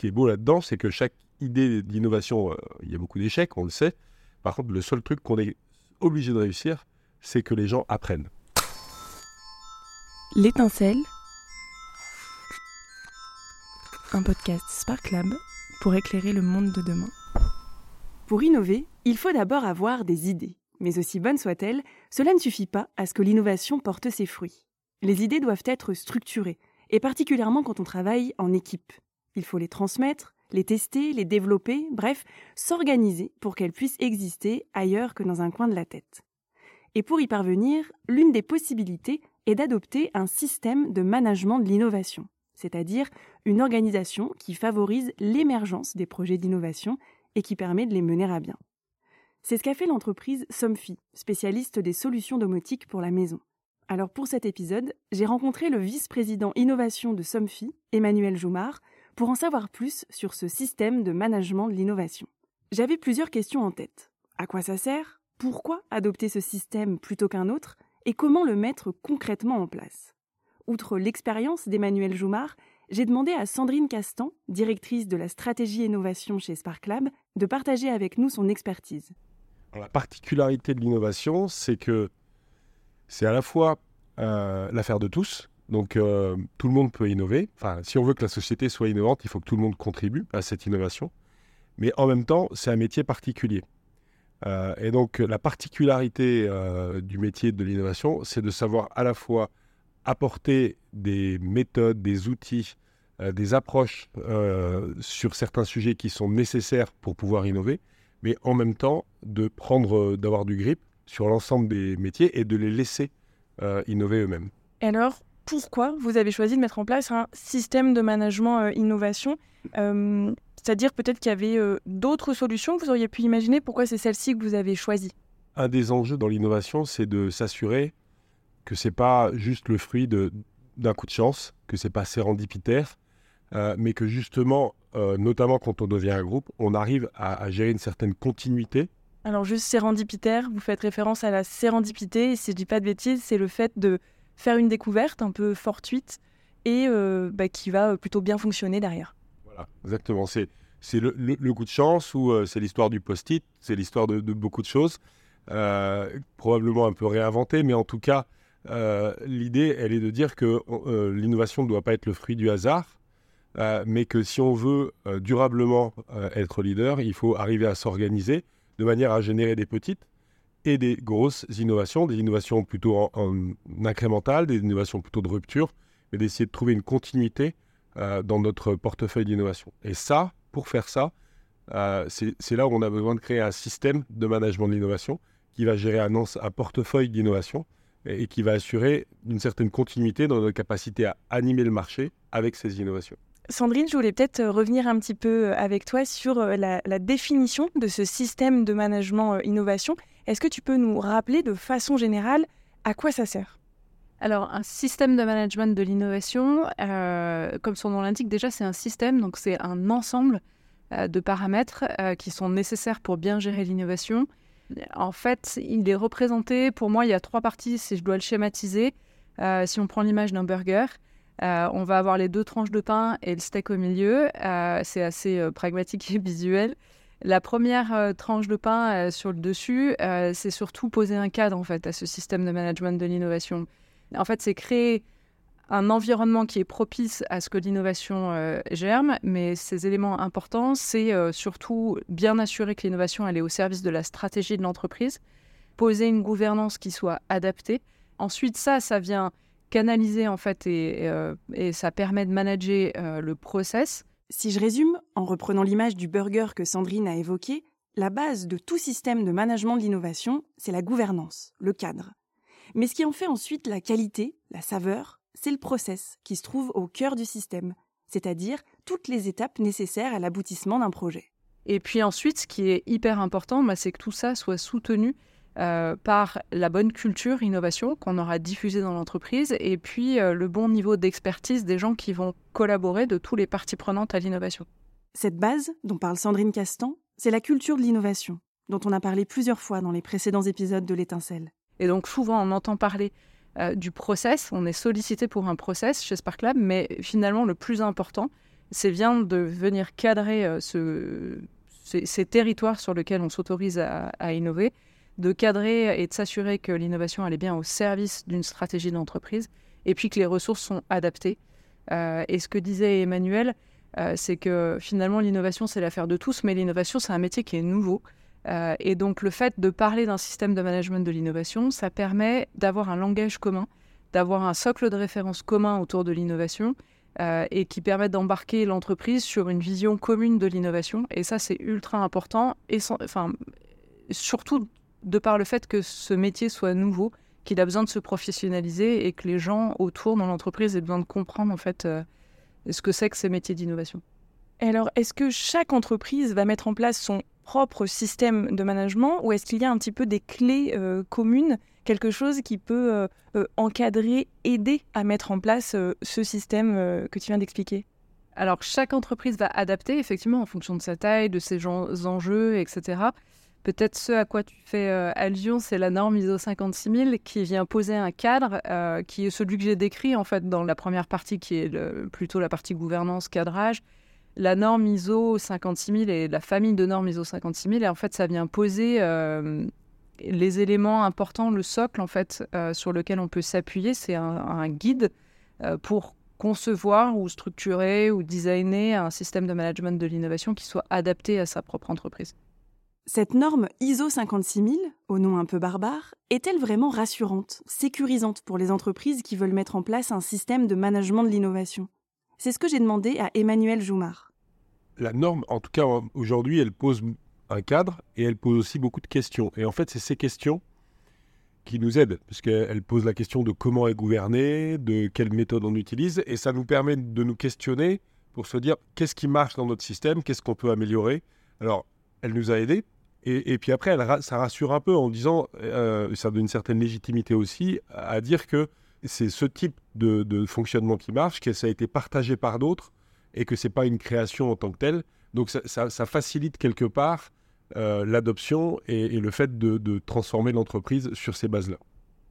qui est beau là-dedans, c'est que chaque idée d'innovation, euh, il y a beaucoup d'échecs, on le sait. Par contre, le seul truc qu'on est obligé de réussir, c'est que les gens apprennent. L'étincelle, un podcast Spark Lab pour éclairer le monde de demain. Pour innover, il faut d'abord avoir des idées. Mais aussi bonnes soient-elles, cela ne suffit pas à ce que l'innovation porte ses fruits. Les idées doivent être structurées, et particulièrement quand on travaille en équipe. Il faut les transmettre, les tester, les développer, bref, s'organiser pour qu'elles puissent exister ailleurs que dans un coin de la tête. Et pour y parvenir, l'une des possibilités est d'adopter un système de management de l'innovation, c'est-à-dire une organisation qui favorise l'émergence des projets d'innovation et qui permet de les mener à bien. C'est ce qu'a fait l'entreprise Somfy, spécialiste des solutions domotiques pour la maison. Alors pour cet épisode, j'ai rencontré le vice-président innovation de Somfy, Emmanuel Joumard, pour en savoir plus sur ce système de management de l'innovation. J'avais plusieurs questions en tête. À quoi ça sert? Pourquoi adopter ce système plutôt qu'un autre? Et comment le mettre concrètement en place? Outre l'expérience d'Emmanuel Joumard, j'ai demandé à Sandrine Castan, directrice de la stratégie innovation chez SparkLab, de partager avec nous son expertise. la particularité de l'innovation, c'est que c'est à la fois euh, l'affaire de tous, donc euh, tout le monde peut innover. Enfin, si on veut que la société soit innovante, il faut que tout le monde contribue à cette innovation. Mais en même temps, c'est un métier particulier. Euh, et donc la particularité euh, du métier de l'innovation, c'est de savoir à la fois apporter des méthodes, des outils, des approches sur certains sujets qui sont nécessaires pour pouvoir innover, mais en même temps de prendre, d'avoir du grip sur l'ensemble des métiers et de les laisser innover eux-mêmes. Alors, pourquoi vous avez choisi de mettre en place un système de management euh, innovation euh, C'est-à-dire peut-être qu'il y avait euh, d'autres solutions que vous auriez pu imaginer? Pourquoi c'est celle-ci que vous avez choisie? Un des enjeux dans l'innovation, c'est de s'assurer que c'est pas juste le fruit d'un coup de chance, que c'est pas sérendipitaire, mais que justement, notamment quand on devient un groupe, on arrive à, à gérer une certaine continuité alors juste sérendipitaire, vous faites référence à la sérendipité, et si je dis pas de bêtises, c'est le fait de faire une découverte un peu fortuite et euh, bah, qui va plutôt bien fonctionner derrière. Voilà, exactement. C'est, le, coup de chance ou euh, c'est l'histoire du post-it, c'est l'histoire de, beaucoup de choses, euh, probablement un peu réinventées, mais en tout cas, l'idée, elle est de dire que l'innovation ne doit pas être le fruit du hasard, mais que si on veut durablement être leader, il faut arriver à s'organiser de manière à générer des petites et des grosses innovations, des innovations plutôt en, en incrémental, des innovations plutôt de rupture, mais d'essayer de trouver une continuité euh, dans notre portefeuille d'innovation. Et ça, pour faire ça, euh, c'est là où on a besoin de créer un système de management de l'innovation qui va gérer un, portefeuille d'innovation et, qui va assurer une certaine continuité dans notre capacité à animer le marché avec ces innovations. Sandrine, je voulais peut-être euh, revenir un petit peu avec toi sur la définition de ce système de management innovation. Est-ce que tu peux nous rappeler de façon générale à quoi ça sert? Alors, un système de management de l'innovation, euh, comme son nom l'indique, déjà, c'est un système, donc c'est un ensemble euh, de paramètres euh, qui sont nécessaires pour bien gérer l'innovation. En fait, il est représenté, pour moi, il y a trois parties, si je dois le schématiser. si on prend l'image d'un burger, on va avoir les deux tranches de pain et le steak au milieu. c'est assez pragmatique et visuel. La première euh, tranche de pain euh, sur le dessus, euh, c'est surtout poser un cadre en fait à ce système de management de l'innovation. En fait, c'est créer un environnement qui est propice à ce que l'innovation germe, mais ces éléments importants, c'est surtout bien assurer que l'innovation elle est au service de la stratégie de l'entreprise, poser une gouvernance qui soit adaptée. Ensuite, ça, ça vient canaliser en fait et, et ça permet de manager le process si je résume, en reprenant l'image du burger que Sandrine a évoqué, la base de tout système de management de l'innovation, c'est la gouvernance, le cadre. Mais ce qui en fait ensuite la qualité, la saveur, c'est le process qui se trouve au cœur du système, c'est-à-dire toutes les étapes nécessaires à l'aboutissement d'un projet. Et puis ensuite, ce qui est hyper important, bah, c'est que tout ça soit soutenu euh, par la bonne culture innovation qu'on aura diffusée dans l'entreprise et puis euh, le bon niveau d'expertise des gens qui vont collaborer de tous les parties prenantes à l'innovation. Cette base, dont parle Sandrine Castan, c'est la culture de l'innovation, dont on a parlé plusieurs fois dans les précédents épisodes de l'étincelle. Et donc souvent on entend parler euh, du process, on est sollicité pour un process chez SparkLab, mais finalement le plus important, c'est bien de venir cadrer ces, territoires sur lesquels on s'autorise à, innover, de cadrer et de s'assurer que l'innovation est bien au service d'une stratégie d'entreprise, et puis que les ressources sont adaptées. et ce que disait Emmanuel, c'est que finalement l'innovation c'est l'affaire de tous, mais l'innovation c'est un métier qui est nouveau. Euh, et donc le fait de parler d'un système de management de l'innovation, ça permet d'avoir un langage commun, d'avoir un socle de référence commun autour de l'innovation euh, et qui permet d'embarquer l'entreprise sur une vision commune de l'innovation. Et ça, c'est ultra important, et enfin, surtout de par le fait que ce métier soit nouveau, qu'il a besoin de se professionnaliser et que les gens autour dans l'entreprise aient besoin de comprendre en fait euh, ce que c'est que ces métiers d'innovation. Alors, est-ce que chaque entreprise va mettre en place son propre système de management ou est-ce qu'il y a un petit peu des clés euh, communes, quelque chose qui peut euh, euh, encadrer, aider à mettre en place ce système que tu viens d'expliquer? Alors, chaque entreprise va adapter effectivement en fonction de sa taille, de ses enjeux, etc. Peut-être ce à quoi tu fais allusion, c'est la norme ISO 56000 qui vient poser un cadre qui est celui que j'ai décrit en fait dans la première partie qui est plutôt la partie gouvernance, cadrage, la norme ISO 56000 et la famille de normes ISO 56000. Et en fait, ça vient poser euh, les éléments importants, le socle en fait euh, sur lequel on peut s'appuyer. C'est un, guide euh, pour concevoir ou structurer ou designer un système de management de l'innovation qui soit adapté à sa propre entreprise. Cette norme ISO 56000, au nom un peu barbare, est-elle vraiment rassurante, sécurisante pour les entreprises qui veulent mettre en place un système de management de l'innovation? C'est ce que j'ai demandé à Emmanuel Joumard. La norme, en tout cas aujourd'hui, elle pose un cadre et elle pose aussi beaucoup de questions. Et en fait, c'est ces questions qui nous aident, puisqu'elle pose la question de comment est gouverné, de quelle méthode on utilise, et ça nous permet de nous questionner pour se dire qu'est-ce qui marche dans notre système, qu'est-ce qu'on peut améliorer. Alors, elle nous a aidés, et, puis après, elle, ça rassure un peu en disant, euh, ça donne une certaine légitimité aussi, à dire que c'est ce type de, fonctionnement qui marche, que ça a été partagé par d'autres et que ce n'est pas une création en tant que telle. Donc ça, facilite quelque part euh, l'adoption et, le fait de, transformer l'entreprise sur ces bases-là.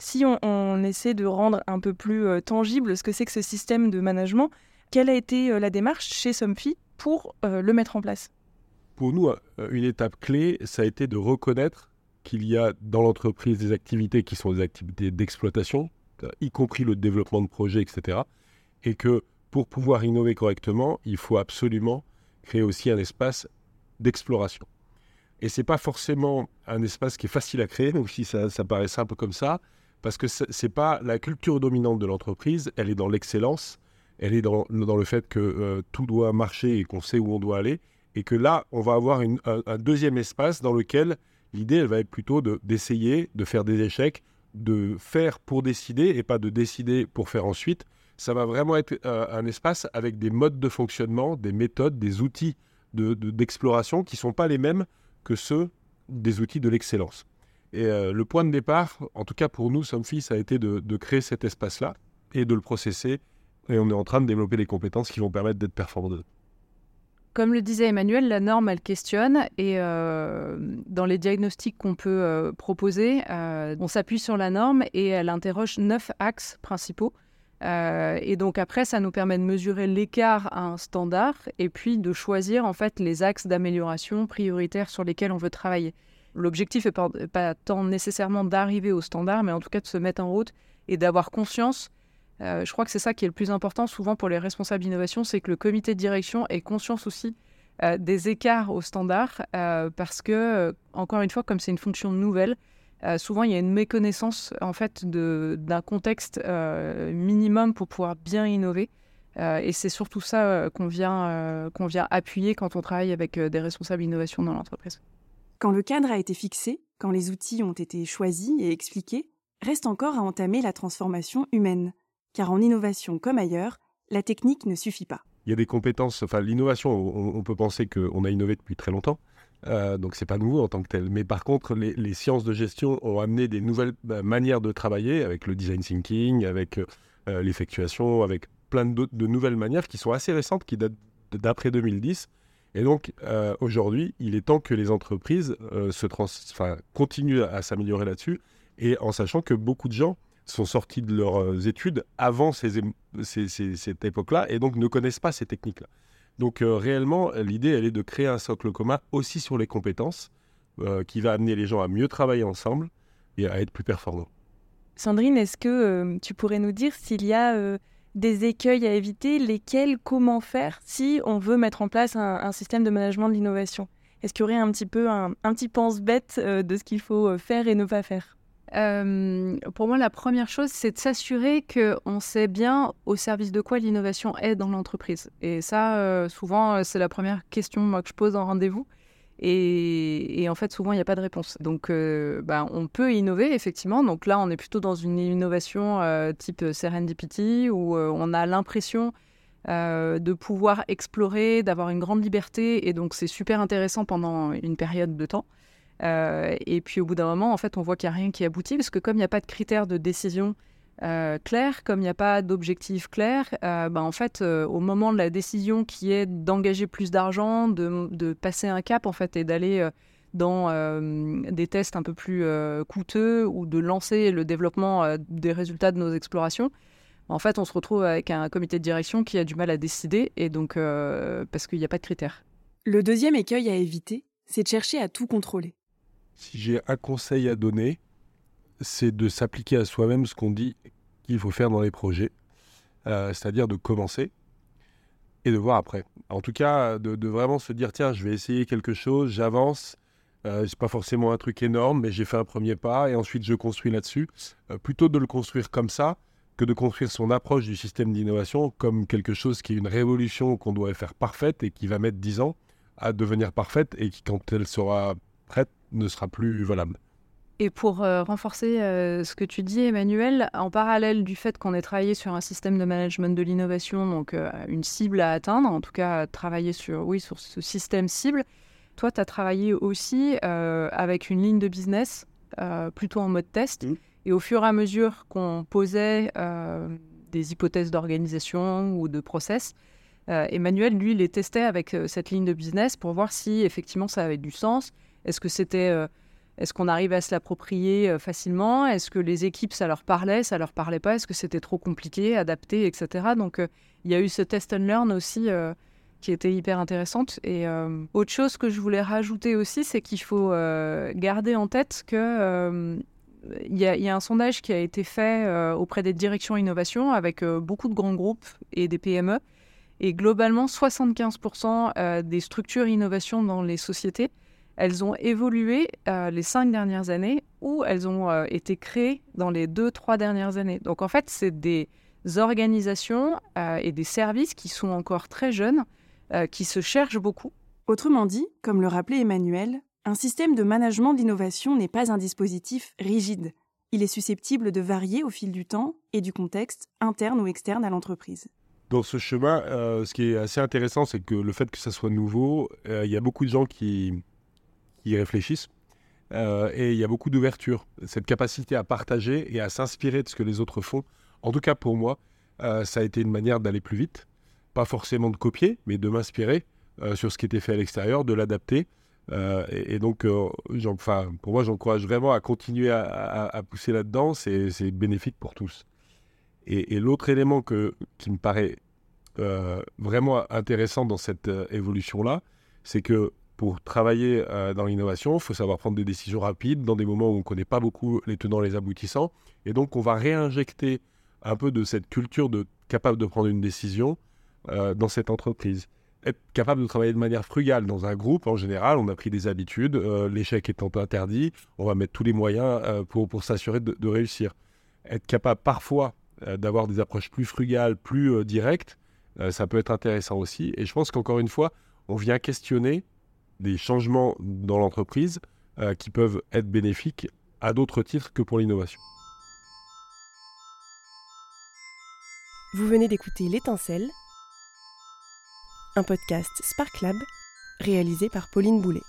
Si on, essaie de rendre un peu plus euh, tangible ce que c'est que ce système de management, quelle a été la démarche chez Somfy pour le mettre en place? Pour nous, une étape clé, ça a été de reconnaître qu'il y a dans l'entreprise des activités qui sont des activités d'exploitation, y compris le développement de projets, etc. Et que pour pouvoir innover correctement, il faut absolument créer aussi un espace d'exploration. Et ce n'est pas forcément un espace qui est facile à créer, donc si ça, paraît simple comme ça, parce que ce n'est pas la culture dominante de l'entreprise, elle est dans l'excellence, elle est dans, dans, le fait que euh, tout doit marcher et qu'on sait où on doit aller, et que là, on va avoir un, deuxième espace dans lequel l'idée, elle va être plutôt d'essayer de faire des échecs, de faire pour décider et pas de décider pour faire ensuite. Ça va vraiment être euh, un espace avec des modes de fonctionnement, des méthodes, des outils d'exploration de, qui ne sont pas les mêmes que ceux des outils de l'excellence. Et euh, le point de départ, en tout cas pour nous, Somfy, ça a été de, de créer cet espace-là et de le processer. Et on est en train de développer les compétences qui vont permettre d'être performants. Comme le disait Emmanuel, la norme, elle questionne et euh, dans les diagnostics qu'on peut euh, proposer, euh, on s'appuie sur la norme et elle interroge neuf axes principaux. et donc après, ça nous permet de mesurer l'écart à un standard et puis de choisir en fait les axes d'amélioration prioritaires sur lesquels on veut travailler. L'objectif n'est pas, pas tant nécessairement d'arriver au standard, mais en tout cas de se mettre en route et d'avoir conscience euh, je crois que c'est ça qui est le plus important souvent pour les responsables d'innovation, c'est que le comité de direction ait conscience aussi euh, des écarts aux standards, euh, parce que, encore une fois, comme c'est une fonction nouvelle, souvent il y a une méconnaissance en fait d'un contexte minimum pour pouvoir bien innover. et c'est surtout ça qu'on vient, qu'on vient appuyer quand on travaille avec des responsables d'innovation dans l'entreprise. Quand le cadre a été fixé, quand les outils ont été choisis et expliqués, reste encore à entamer la transformation humaine car en innovation comme ailleurs, la technique ne suffit pas. Il y a des compétences, enfin l'innovation, on, peut penser qu'on a innové depuis très longtemps, euh, donc c'est pas nouveau en tant que tel. Mais par contre, les, sciences de gestion ont amené des nouvelles bah, manières de travailler avec le design thinking, avec euh, l'effectuation, avec plein de, de, nouvelles manières qui sont assez récentes, qui datent d'après 2010. Et donc euh, aujourd'hui, il est temps que les entreprises euh, se trans continuent à s'améliorer là-dessus, et en sachant que beaucoup de gens sont sortis de leurs euh, études avant cette époque-là et donc ne connaissent pas ces techniques-là. Donc réellement, l'idée, elle est de créer un socle commun aussi sur les compétences qui va amener les gens à mieux travailler ensemble et à être plus performants. Sandrine, est-ce que tu pourrais nous dire s'il y a des écueils à éviter, lesquels, comment faire si on veut mettre en place un, système de management de l'innovation? Est-ce qu'il y aurait un petit peu un, petit pense-bête euh, de ce qu'il faut euh, faire et ne pas faire? Euh, pour moi, la première chose, c'est de s'assurer qu'on sait bien au service de quoi l'innovation est dans l'entreprise. Et ça, souvent, c'est la première question que je pose en rendez-vous. Et, en fait, souvent, il n'y a pas de réponse. Donc, euh, bah, on peut innover, effectivement. Donc là, on est plutôt dans une innovation euh, type Serendipity, où euh, on a l'impression de pouvoir explorer, d'avoir une grande liberté. Et donc, c'est super intéressant pendant une période de temps. Et puis, au bout d'un moment, en fait, on voit qu'il n'y a rien qui aboutit, parce que comme il n'y a pas de critères de décision euh, clair, comme il n'y a pas d'objectif clair, euh, bah, en fait, euh, au moment de la décision qui est d'engager plus d'argent, de, passer un cap en fait et d'aller dans des tests un peu plus coûteux ou de lancer le développement des résultats de nos explorations, en fait, on se retrouve avec un comité de direction qui a du mal à décider et donc parce qu'il n'y a pas de critères. Le deuxième écueil à éviter, c'est de chercher à tout contrôler. Si j'ai un conseil à donner, c'est de s'appliquer à soi-même ce qu'on dit qu'il faut faire dans les projets, euh, c'est-à-dire de commencer et de voir après. En tout cas, de, vraiment se dire tiens, je vais essayer quelque chose, j'avance. Euh, c'est pas forcément un truc énorme, mais j'ai fait un premier pas et ensuite je construis là-dessus. Euh, plutôt de le construire comme ça que de construire son approche du système d'innovation comme quelque chose qui est une révolution qu'on doit faire parfaite et qui va mettre 10 ans à devenir parfaite et qui, quand elle sera prête, ne sera plus valable. Et pour euh, renforcer euh, ce que tu dis, Emmanuel, en parallèle du fait qu'on ait travaillé sur un système de management de l'innovation, donc euh, une cible à atteindre, en tout cas travailler sur, oui, sur ce système cible, toi, tu as travaillé aussi avec une ligne de business plutôt en mode test. Mmh. Et au fur et à mesure qu'on posait des hypothèses d'organisation ou de process, Emmanuel, lui, les testait avec cette ligne de business pour voir si effectivement ça avait du sens. Est-ce que c'était est-ce qu'on arrive à se l'approprier euh, facilement? Est-ce que les équipes, ça leur parlait, ça leur parlait pas? Est-ce que c'était trop compliqué, adapté, etc. Donc, euh, il y a eu ce test and learn aussi euh, qui était hyper intéressante. Et autre chose que je voulais rajouter aussi, c'est qu'il faut garder en tête que il y, a un sondage qui a été fait auprès des directions innovation avec beaucoup de grands groupes et des PME. Et globalement, 75% des structures innovation dans les sociétés elles ont évolué euh, les cinq dernières années ou elles ont euh, été créées dans les deux, trois dernières années. Donc en fait, c'est des organisations euh, et des services qui sont encore très jeunes, qui se cherchent beaucoup. Autrement dit, comme le rappelait Emmanuel, un système de management d'innovation n'est pas un dispositif rigide. Il est susceptible de varier au fil du temps et du contexte interne ou externe à l'entreprise. Dans ce chemin, ce qui est assez intéressant, c'est que le fait que ça soit nouveau, il y a beaucoup de gens qui, qui réfléchissent. Euh, et il y a beaucoup d'ouverture. Cette capacité à partager et à s'inspirer de ce que les autres font, en tout cas pour moi, euh, ça a été une manière d'aller plus vite. Pas forcément de copier, mais de m'inspirer euh, sur ce qui était fait à l'extérieur, de l'adapter. Et, donc, enfin, pour moi, j'encourage vraiment à continuer à, pousser là-dedans. C'est bénéfique pour tous. Et, et l'autre élément que, qui me paraît vraiment intéressant dans cette évolution-là, c'est que pour travailler euh, dans l'innovation, il faut savoir prendre des décisions rapides dans des moments où on ne connaît pas beaucoup les tenants, les aboutissants. Et donc, on va réinjecter un peu de cette culture de capable de prendre une décision euh, dans cette entreprise. Être capable de travailler de manière frugale dans un groupe, en général, on a pris des habitudes. Euh, l'échec étant interdit, on va mettre tous les moyens pour, pour s'assurer de, réussir. Être capable parfois d'avoir des approches plus frugales, plus directes, ça peut être intéressant aussi. Et je pense qu'encore une fois, on vient questionner des changements dans l'entreprise euh, qui peuvent être bénéfiques à d'autres titres que pour l'innovation. Vous venez d'écouter L'étincelle, un podcast Spark Lab réalisé par Pauline Boulet.